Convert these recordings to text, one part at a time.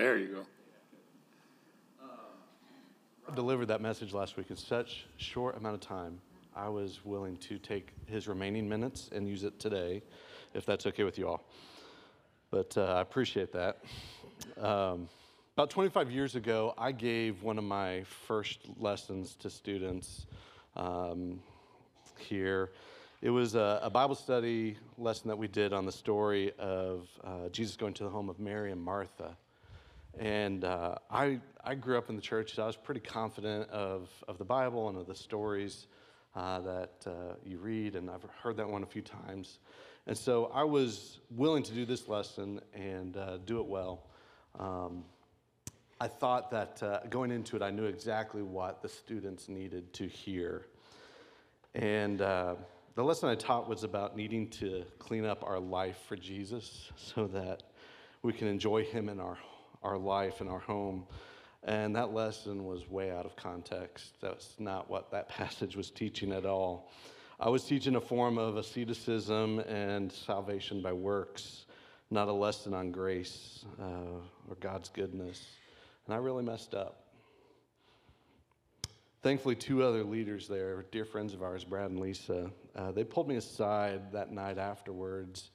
There you go. I delivered that message last week in such short amount of time. I was willing to take his remaining minutes and use it today, if that's okay with you all. But uh, I appreciate that. Um, about 25 years ago, I gave one of my first lessons to students um, here. It was a, a, Bible study lesson that we did on the story of uh, Jesus going to the home of Mary and Martha. And uh, I, I grew up in the church, so I was pretty confident of, of the Bible and of the stories uh, that uh, you read, and I've heard that one a few times. And so I was willing to do this lesson and uh, do it well. Um, I thought that uh, going into it, I knew exactly what the students needed to hear. And uh, the lesson I taught was about needing to clean up our life for Jesus so that we can enjoy Him in our, our life and our home. And that lesson was way out of context. That's not what that passage was teaching at all. I was teaching a form of asceticism and salvation by works, not a lesson on grace uh, or God's goodness. And I really messed up. Thankfully, two other leaders there, dear friends of ours, Brad and Lisa, uh, they pulled me aside that night afterwards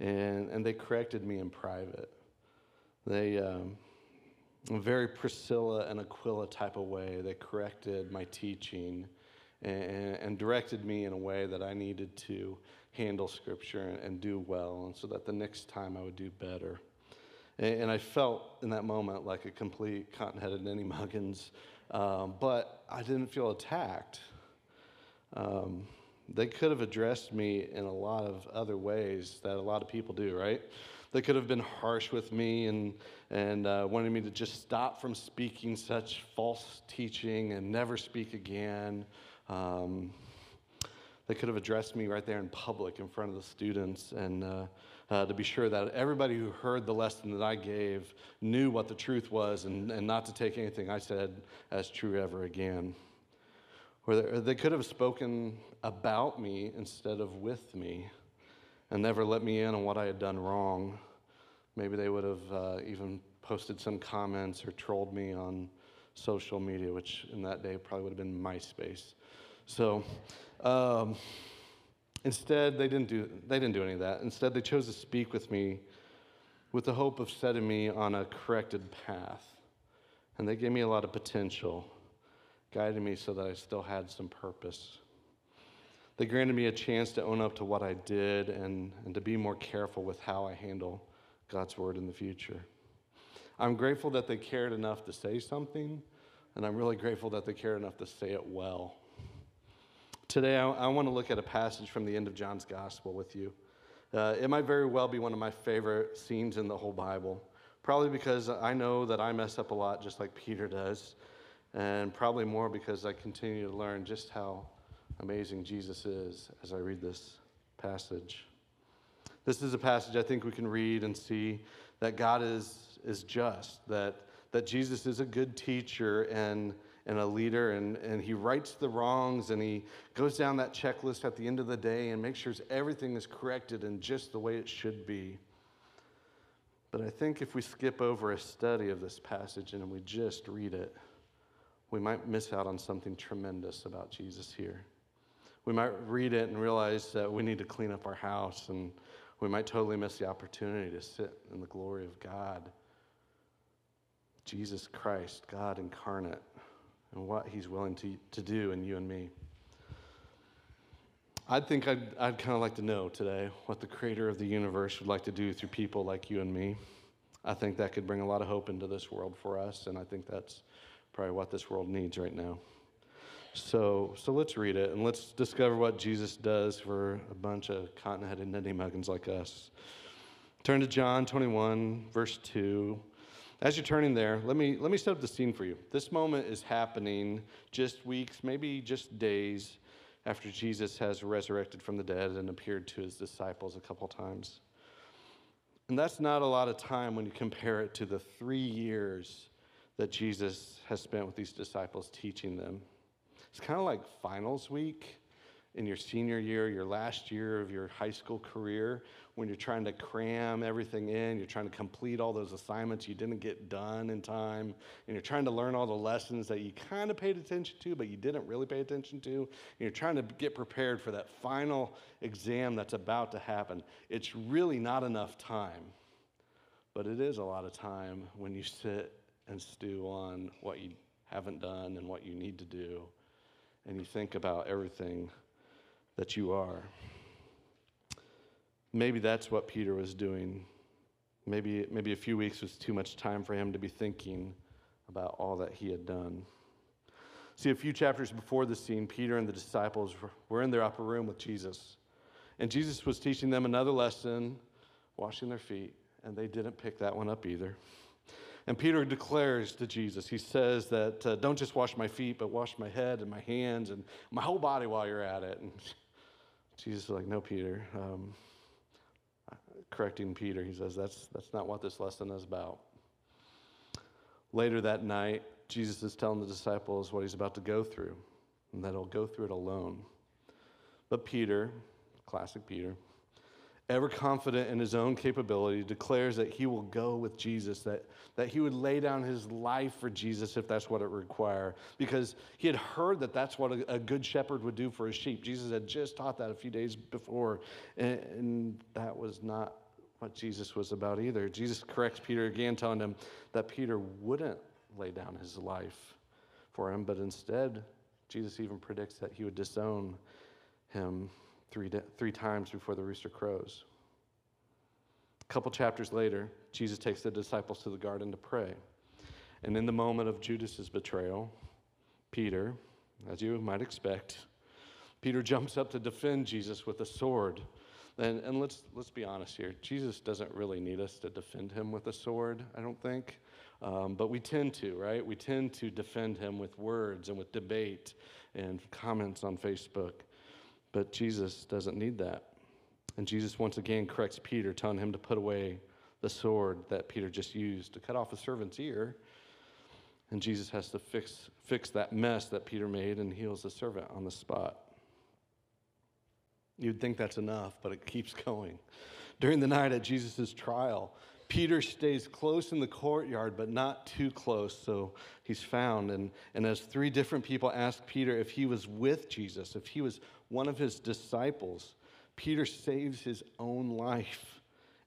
and, and they corrected me in private. They, um, very Priscilla and Aquila type of way. They corrected my teaching and, and, directed me in a way that I needed to handle Scripture and, and, do well, and so that the next time I would do better. And, and I felt in that moment like a complete cotton-headed Ninny Muggins, um, but I didn't feel attacked. Um, they could have addressed me in a lot of other ways that a lot of people do, right? They could have been harsh with me and, and uh, wanted me to just stop from speaking such false teaching and never speak again. Um, they could have addressed me right there in public in front of the students and uh, uh, to be sure that everybody who heard the lesson that I gave knew what the truth was and, and not to take anything I said as true ever again. Or they, or they could have spoken about me instead of with me and never let me in on what I had done wrong. Maybe they would have uh, even posted some comments or trolled me on social media, which in that day probably would have been MySpace. So um, instead, they didn't, do, they didn't do any of that. Instead, they chose to speak with me with the hope of setting me on a corrected path. And they gave me a lot of potential, guiding me so that I still had some purpose. They granted me a chance to own up to what I did and, and to be more careful with how I handle God's word in the future. I'm grateful that they cared enough to say something, and I'm really grateful that they cared enough to say it well. Today, I, I want to look at a passage from the end of John's gospel with you. Uh, it might very well be one of my favorite scenes in the whole Bible, probably because I know that I mess up a lot just like Peter does, and probably more because I continue to learn just how amazing Jesus is as I read this passage. This is a passage I think we can read and see that God is, is just, that, that Jesus is a good teacher and, and a leader, and, and he rights the wrongs, and he goes down that checklist at the end of the day and makes sure everything is corrected and just the way it should be. But I think if we skip over a study of this passage and we just read it, we might miss out on something tremendous about Jesus here we might read it and realize that we need to clean up our house, and we might totally miss the opportunity to sit in the glory of God. Jesus Christ, God incarnate, and what he's willing to, to do in you and me. I think I'd, I'd kind of like to know today what the creator of the universe would like to do through people like you and me. I think that could bring a lot of hope into this world for us, and I think that's probably what this world needs right now. So, so let's read it and let's discover what Jesus does for a bunch of cotton headed Ninny Muggins like us. Turn to John 21, verse 2. As you're turning there, let me, let me set up the scene for you. This moment is happening just weeks, maybe just days after Jesus has resurrected from the dead and appeared to his disciples a couple times. And that's not a lot of time when you compare it to the three years that Jesus has spent with these disciples teaching them. It's kind of like finals week in your senior year, your last year of your high school career, when you're trying to cram everything in, you're trying to complete all those assignments you didn't get done in time, and you're trying to learn all the lessons that you kind of paid attention to, but you didn't really pay attention to, and you're trying to get prepared for that final exam that's about to happen. It's really not enough time, but it is a lot of time when you sit and stew on what you haven't done and what you need to do, and you think about everything that you are. Maybe that's what Peter was doing. Maybe, maybe a few weeks was too much time for him to be thinking about all that he had done. See, a few chapters before the scene, Peter and the disciples were in their upper room with Jesus. And Jesus was teaching them another lesson, washing their feet, and they didn't pick that one up either. And Peter declares to Jesus, he says that, uh, don't just wash my feet, but wash my head and my hands and my whole body while you're at it. And Jesus is like, no, Peter. Um, correcting Peter, he says, that's, that's not what this lesson is about. Later that night, Jesus is telling the disciples what he's about to go through, and that he'll go through it alone. But Peter, classic Peter, ever confident in his own capability, declares that he will go with Jesus, that, that he would lay down his life for Jesus if that's what it required, because he had heard that that's what a, a good shepherd would do for his sheep. Jesus had just taught that a few days before, and, and that was not what Jesus was about either. Jesus corrects Peter again, telling him that Peter wouldn't lay down his life for him, but instead, Jesus even predicts that he would disown him three, three times before the rooster crows. A couple chapters later, Jesus takes the disciples to the garden to pray. And in the moment of Judas's betrayal, Peter, as you might expect, Peter jumps up to defend Jesus with a sword. And, and let's, let's be honest here Jesus doesn't really need us to defend him with a sword, I don't think. Um, but we tend to, right? We tend to defend him with words and with debate and comments on Facebook. But Jesus doesn't need that. And Jesus once again corrects Peter, telling him to put away the sword that Peter just used to cut off a servant's ear. And Jesus has to fix, fix that mess that Peter made and heals the servant on the spot. You'd think that's enough, but it keeps going. During the night at Jesus' trial, Peter stays close in the courtyard, but not too close, so he's found. And, and as three different people ask Peter if he was with Jesus, if he was one of his disciples, Peter saves his own life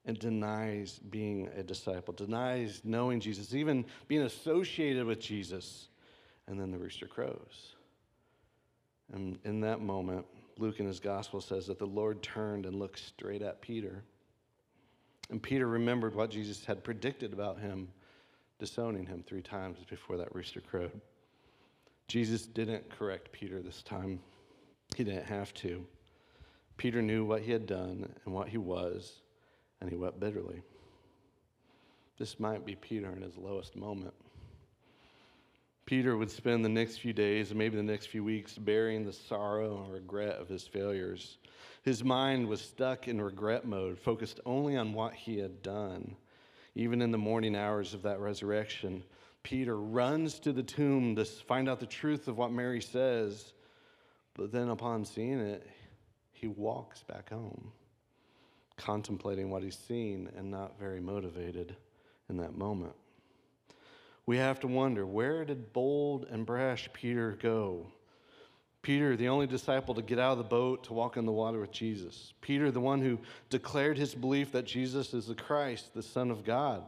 and denies being a disciple, denies knowing Jesus, even being associated with Jesus. And then the rooster crows. And in that moment, Luke in his gospel says that the Lord turned and looked straight at Peter. And Peter remembered what Jesus had predicted about him, disowning him three times before that rooster crowed. Jesus didn't correct Peter this time. He didn't have to. Peter knew what he had done and what he was, and he wept bitterly. This might be Peter in his lowest moment. Peter would spend the next few days, maybe the next few weeks, burying the sorrow and regret of his failures. His mind was stuck in regret mode, focused only on what he had done. Even in the morning hours of that resurrection, Peter runs to the tomb to find out the truth of what Mary says. But then, upon seeing it, he walks back home, contemplating what he's seen and not very motivated in that moment. We have to wonder where did bold and brash Peter go? Peter, the only disciple to get out of the boat to walk in the water with Jesus. Peter, the one who declared his belief that Jesus is the Christ, the Son of God.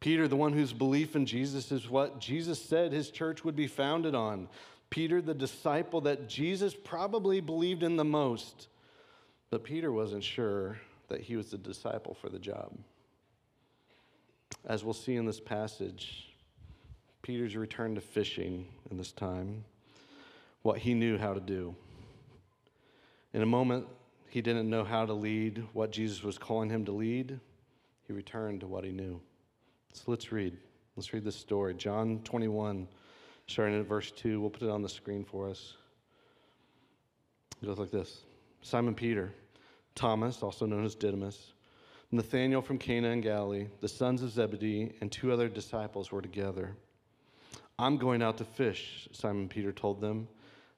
Peter, the one whose belief in Jesus is what Jesus said his church would be founded on. Peter, the disciple that Jesus probably believed in the most. But Peter wasn't sure that he was the disciple for the job. As we'll see in this passage, Peter's return to fishing in this time what he knew how to do. In a moment, he didn't know how to lead what Jesus was calling him to lead. He returned to what he knew. So let's read. Let's read this story. John 21, starting at verse 2. We'll put it on the screen for us. It goes like this Simon Peter, Thomas, also known as Didymus, Nathanael from Cana in Galilee, the sons of Zebedee, and two other disciples were together. I'm going out to fish, Simon Peter told them.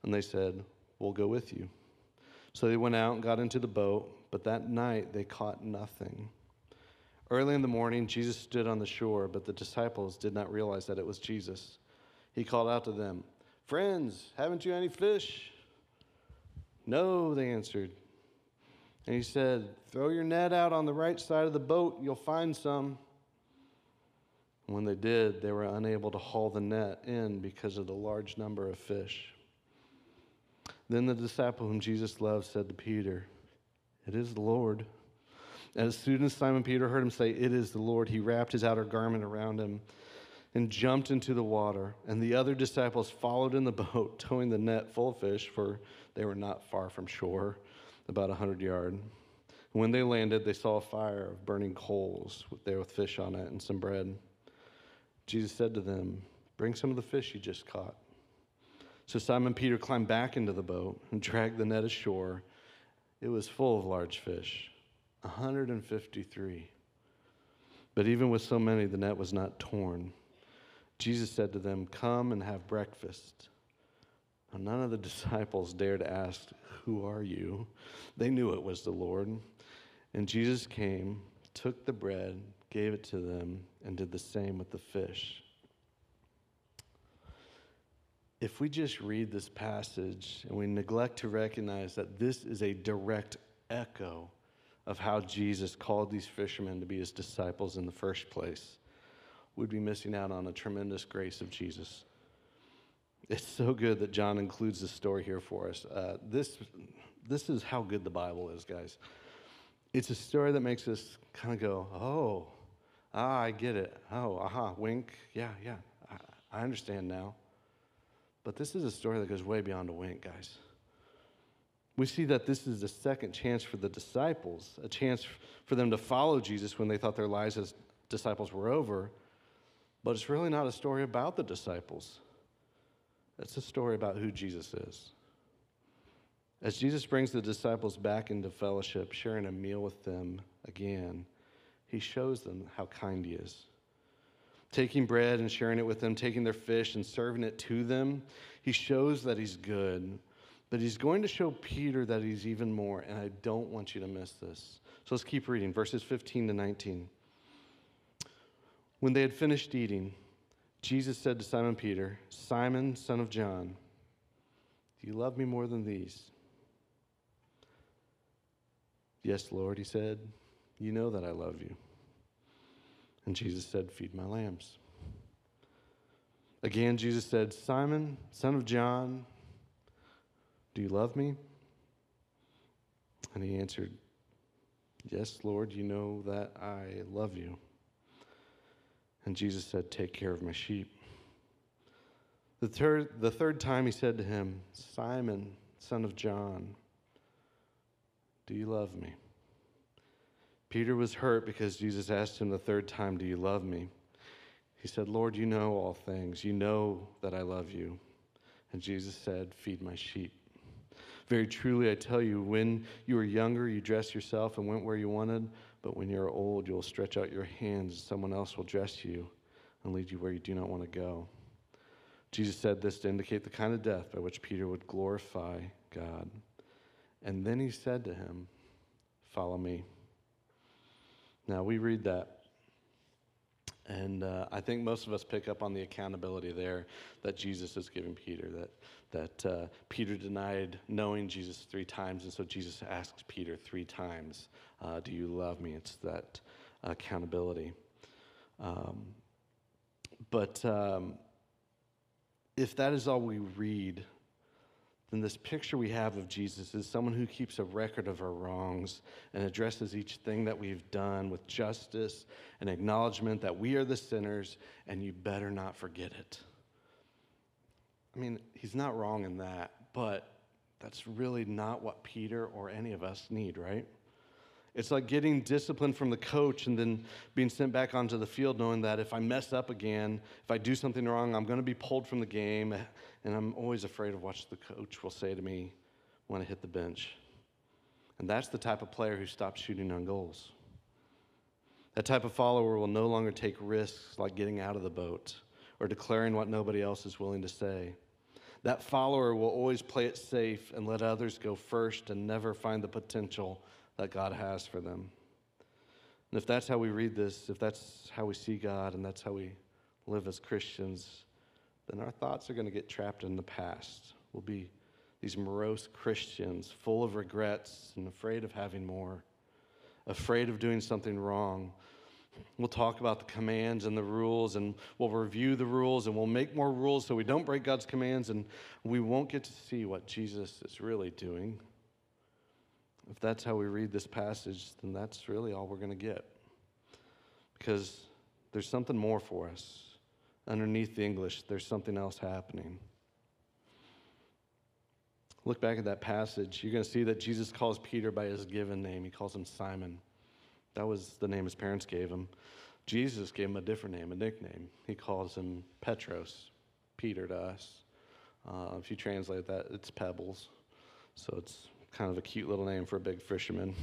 And they said, We'll go with you. So they went out and got into the boat, but that night they caught nothing. Early in the morning, Jesus stood on the shore, but the disciples did not realize that it was Jesus. He called out to them, Friends, haven't you any fish? No, they answered. And he said, Throw your net out on the right side of the boat, you'll find some. When they did, they were unable to haul the net in because of the large number of fish. Then the disciple whom Jesus loved said to Peter, It is the Lord. As soon as Simon Peter heard him say, It is the Lord, he wrapped his outer garment around him and jumped into the water. And the other disciples followed in the boat, towing the net full of fish, for they were not far from shore, about a hundred yards. When they landed, they saw a fire of burning coals there with fish on it and some bread. Jesus said to them, Bring some of the fish you just caught. So Simon Peter climbed back into the boat and dragged the net ashore. It was full of large fish, 153. But even with so many, the net was not torn. Jesus said to them, Come and have breakfast. Now, none of the disciples dared ask, Who are you? They knew it was the Lord. And Jesus came, took the bread, gave it to them, and did the same with the fish. If we just read this passage and we neglect to recognize that this is a direct echo of how Jesus called these fishermen to be his disciples in the first place, we'd be missing out on a tremendous grace of Jesus. It's so good that John includes this story here for us. Uh, this, this is how good the Bible is, guys. It's a story that makes us kind of go, oh, ah, I get it. Oh, aha, wink. Yeah, yeah, I, I understand now. But this is a story that goes way beyond a wink, guys. We see that this is a second chance for the disciples, a chance for them to follow Jesus when they thought their lives as disciples were over. But it's really not a story about the disciples, it's a story about who Jesus is. As Jesus brings the disciples back into fellowship, sharing a meal with them again, he shows them how kind he is taking bread and sharing it with them, taking their fish and serving it to them. He shows that he's good, but he's going to show Peter that he's even more, and I don't want you to miss this. So let's keep reading, verses 15 to 19. When they had finished eating, Jesus said to Simon Peter, Simon, son of John, do you love me more than these? Yes, Lord, he said, you know that I love you. And Jesus said, Feed my lambs. Again, Jesus said, Simon, son of John, do you love me? And he answered, Yes, Lord, you know that I love you. And Jesus said, Take care of my sheep. The third, the third time he said to him, Simon, son of John, do you love me? Peter was hurt because Jesus asked him the third time, Do you love me? He said, Lord, you know all things. You know that I love you. And Jesus said, Feed my sheep. Very truly, I tell you, when you were younger, you dressed yourself and went where you wanted, but when you're old, you'll stretch out your hands, and someone else will dress you and lead you where you do not want to go. Jesus said this to indicate the kind of death by which Peter would glorify God. And then he said to him, Follow me. Now, we read that, and uh, I think most of us pick up on the accountability there that Jesus is giving Peter, that, that uh, Peter denied knowing Jesus three times, and so Jesus asks Peter three times, uh, Do you love me? It's that accountability. Um, but um, if that is all we read then this picture we have of Jesus is someone who keeps a record of our wrongs and addresses each thing that we've done with justice and acknowledgement that we are the sinners and you better not forget it. I mean, he's not wrong in that, but that's really not what Peter or any of us need, right? It's like getting discipline from the coach and then being sent back onto the field knowing that if I mess up again, if I do something wrong, I'm going to be pulled from the game. And I'm always afraid of what the coach will say to me when I hit the bench. And that's the type of player who stops shooting on goals. That type of follower will no longer take risks like getting out of the boat or declaring what nobody else is willing to say. That follower will always play it safe and let others go first and never find the potential that God has for them. And if that's how we read this, if that's how we see God and that's how we live as Christians, then our thoughts are going to get trapped in the past. We'll be these morose Christians, full of regrets and afraid of having more, afraid of doing something wrong. We'll talk about the commands and the rules, and we'll review the rules, and we'll make more rules so we don't break God's commands, and we won't get to see what Jesus is really doing. If that's how we read this passage, then that's really all we're going to get. Because there's something more for us. Underneath the English, there's something else happening. Look back at that passage. You're going to see that Jesus calls Peter by his given name. He calls him Simon. That was the name his parents gave him. Jesus gave him a different name, a nickname. He calls him Petros, Peter to us. Uh, if you translate that, it's Pebbles. So it's kind of a cute little name for a big fisherman.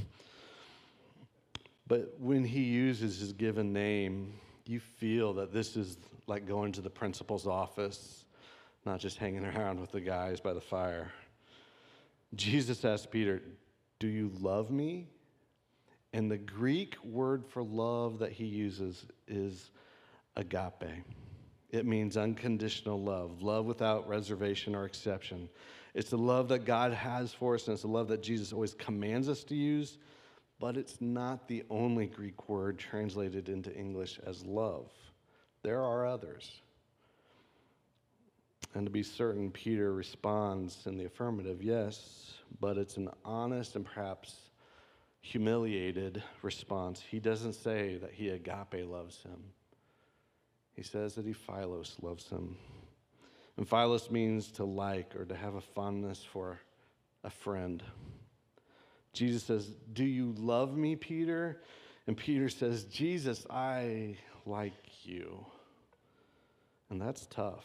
But when he uses his given name, you feel that this is like going to the principal's office, not just hanging around with the guys by the fire. Jesus asked Peter, Do you love me? And the Greek word for love that he uses is agape. It means unconditional love, love without reservation or exception. It's the love that God has for us, and it's the love that Jesus always commands us to use, but it's not the only Greek word translated into English as love. There are others. And to be certain, Peter responds in the affirmative, yes, but it's an honest and perhaps humiliated response. He doesn't say that he agape loves him, he says that he philos loves him. And philos means to like or to have a fondness for a friend. Jesus says, Do you love me, Peter? And Peter says, Jesus, I like you. And that's tough.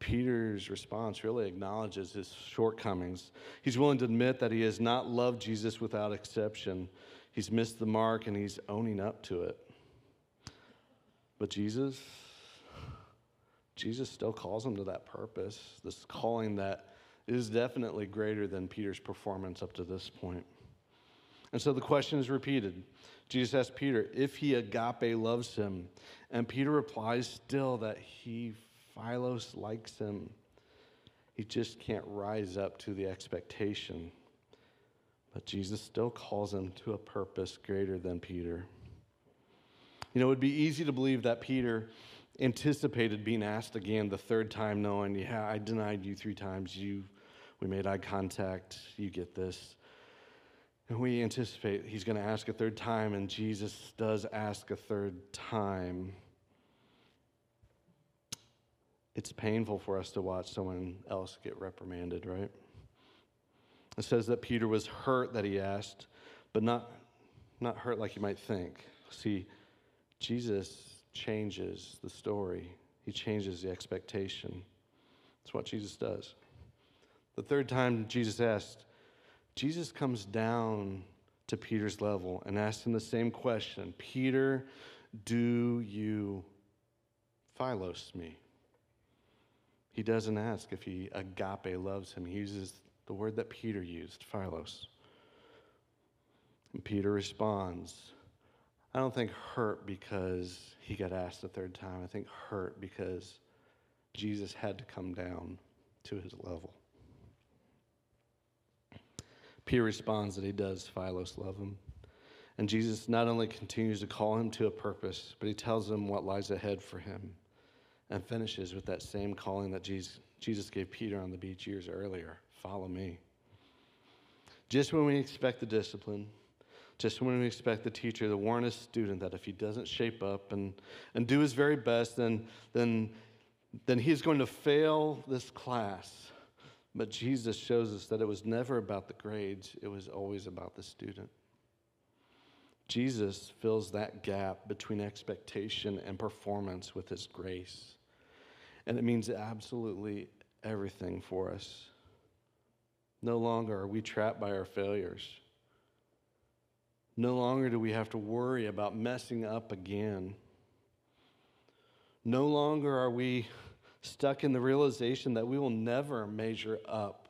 Peter's response really acknowledges his shortcomings. He's willing to admit that he has not loved Jesus without exception. He's missed the mark and he's owning up to it. But Jesus, Jesus still calls him to that purpose, this calling that is definitely greater than Peter's performance up to this point. And so the question is repeated. Jesus asks Peter if he agape loves him. And Peter replies still that he Philos likes him. He just can't rise up to the expectation. But Jesus still calls him to a purpose greater than Peter. You know, it would be easy to believe that Peter anticipated being asked again the third time, knowing, yeah, I denied you three times. You, we made eye contact. You get this. And we anticipate he's going to ask a third time, and Jesus does ask a third time it's painful for us to watch someone else get reprimanded, right? It says that Peter was hurt that he asked, but not, not hurt like you might think. See, Jesus changes the story, he changes the expectation. That's what Jesus does. The third time Jesus asked, Jesus comes down to Peter's level and asks him the same question Peter, do you philos me? He doesn't ask if he agape loves him. He uses the word that Peter used, philos. And Peter responds, I don't think hurt because he got asked a third time. I think hurt because Jesus had to come down to his level. Peter responds that he does philos love him. And Jesus not only continues to call him to a purpose, but he tells him what lies ahead for him and finishes with that same calling that Jesus gave Peter on the beach years earlier follow me. Just when we expect the discipline, just when we expect the teacher to warn a student that if he doesn't shape up and, and do his very best, then, then, then he's going to fail this class. But Jesus shows us that it was never about the grades, it was always about the student. Jesus fills that gap between expectation and performance with his grace. And it means absolutely everything for us. No longer are we trapped by our failures. No longer do we have to worry about messing up again. No longer are we stuck in the realization that we will never measure up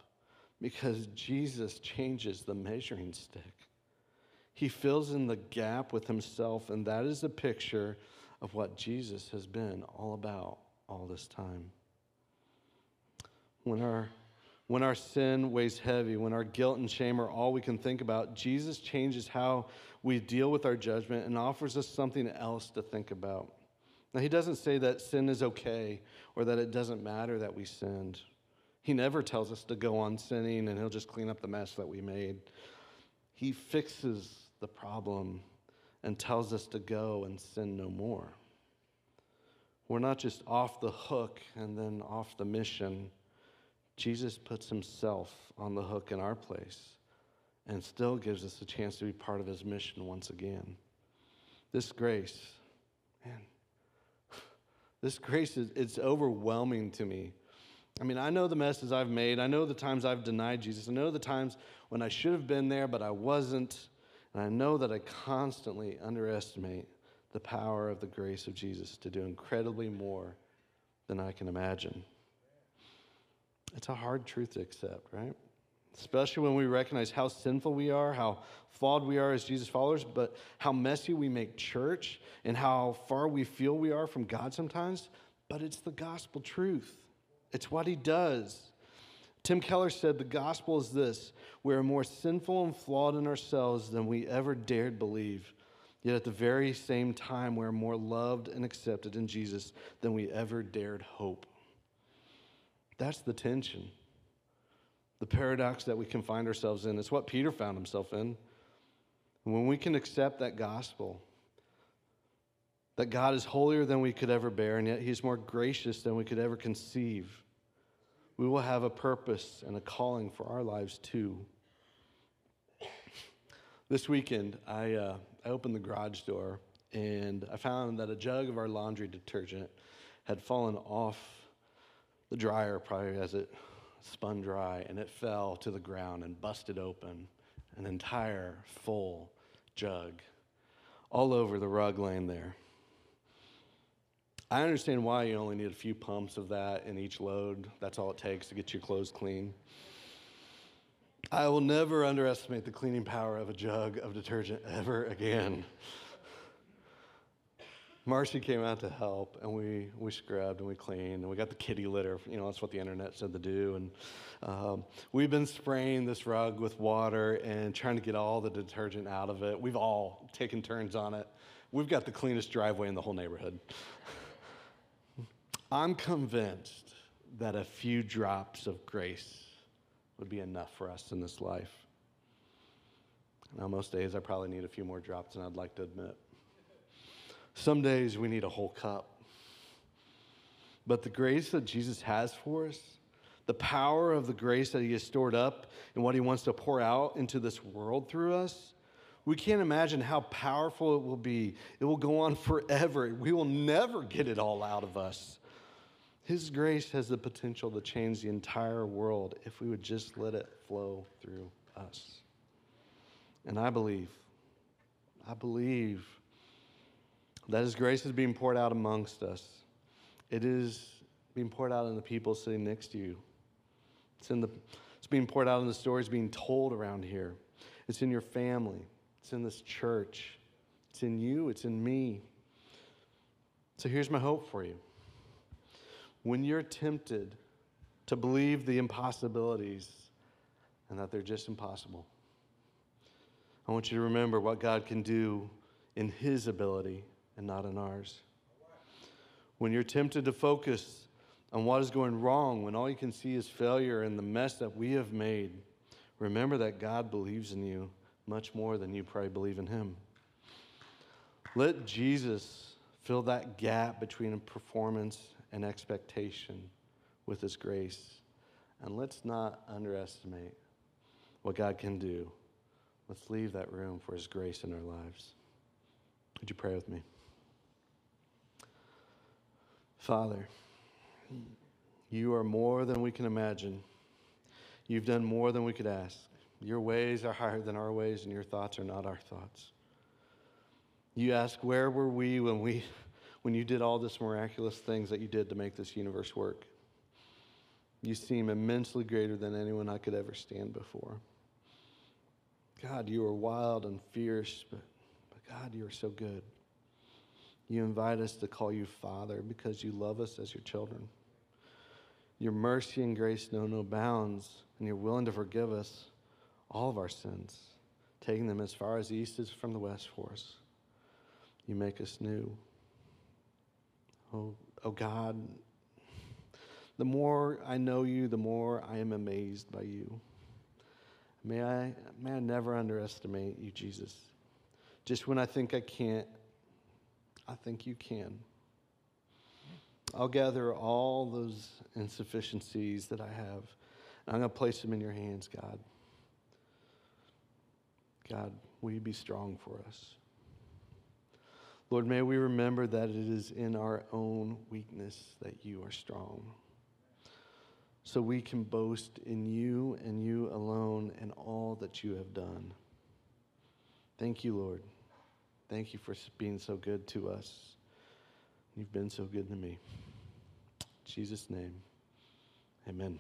because Jesus changes the measuring stick. He fills in the gap with himself, and that is a picture of what Jesus has been all about all this time. When our when our sin weighs heavy, when our guilt and shame are all we can think about, Jesus changes how we deal with our judgment and offers us something else to think about. Now, he doesn't say that sin is okay or that it doesn't matter that we sinned. He never tells us to go on sinning and he'll just clean up the mess that we made. He fixes the problem and tells us to go and sin no more. We're not just off the hook and then off the mission. Jesus puts himself on the hook in our place and still gives us a chance to be part of his mission once again. This grace, man, this grace is it's overwhelming to me. I mean, I know the messes I've made. I know the times I've denied Jesus. I know the times when I should have been there, but I wasn't. And I know that I constantly underestimate the power of the grace of Jesus to do incredibly more than I can imagine. It's a hard truth to accept, right? Especially when we recognize how sinful we are, how flawed we are as Jesus followers, but how messy we make church and how far we feel we are from God sometimes. But it's the gospel truth, it's what He does. Tim Keller said the gospel is this we are more sinful and flawed in ourselves than we ever dared believe. Yet at the very same time, we're more loved and accepted in Jesus than we ever dared hope. That's the tension, the paradox that we can find ourselves in. It's what Peter found himself in. when we can accept that gospel, that God is holier than we could ever bear, and yet He's more gracious than we could ever conceive, we will have a purpose and a calling for our lives too. This weekend, I, uh, I opened the garage door and I found that a jug of our laundry detergent had fallen off the dryer probably as it spun dry and it fell to the ground and busted open an entire full jug all over the rug laying there. I understand why you only need a few pumps of that in each load. That's all it takes to get your clothes clean. I will never underestimate the cleaning power of a jug of detergent ever again. Marcy came out to help, and we, we scrubbed and we cleaned, and we got the kitty litter. You know, that's what the internet said to do. And um, we've been spraying this rug with water and trying to get all the detergent out of it. We've all taken turns on it. We've got the cleanest driveway in the whole neighborhood. I'm convinced that a few drops of grace would be enough for us in this life. Now, most days I probably need a few more drops than I'd like to admit. Some days we need a whole cup. But the grace that Jesus has for us, the power of the grace that He has stored up and what He wants to pour out into this world through us, we can't imagine how powerful it will be. It will go on forever. We will never get it all out of us. His grace has the potential to change the entire world if we would just let it flow through us. And I believe, I believe that His grace is being poured out amongst us. It is being poured out in the people sitting next to you. It's, in the, it's being poured out in the stories being told around here. It's in your family. It's in this church. It's in you. It's in me. So here's my hope for you. When you're tempted to believe the impossibilities and that they're just impossible, I want you to remember what God can do in His ability and not in ours. When you're tempted to focus on what is going wrong, when all you can see is failure and the mess that we have made, remember that God believes in you much more than you probably believe in Him. Let Jesus fill that gap between performance and expectation with His grace. And let's not underestimate what God can do. Let's leave that room for His grace in our lives. Would you pray with me? Father, you are more than we can imagine. You've done more than we could ask. Your ways are higher than our ways, and your thoughts are not our thoughts. You ask, Where were we when we, when you did all this miraculous things that you did to make this universe work. You seem immensely greater than anyone I could ever stand before. God, you are wild and fierce, but, but God, you are so good. You invite us to call you Father because you love us as your children. Your mercy and grace know no bounds, and you're willing to forgive us all of our sins, taking them as far as the east is from the west for us. You make us new. Oh, oh God, the more I know you, the more I am amazed by you. May I, may I never underestimate you, Jesus. Just when I think I can't, I think you can. I'll gather all those insufficiencies that I have. and I'm going to place them in your hands, God. God, will you be strong for us? Lord, may we remember that it is in our own weakness that you are strong. So we can boast in you and you alone and all that you have done. Thank you, Lord. Thank you for being so good to us. You've been so good to me. In Jesus' name, amen.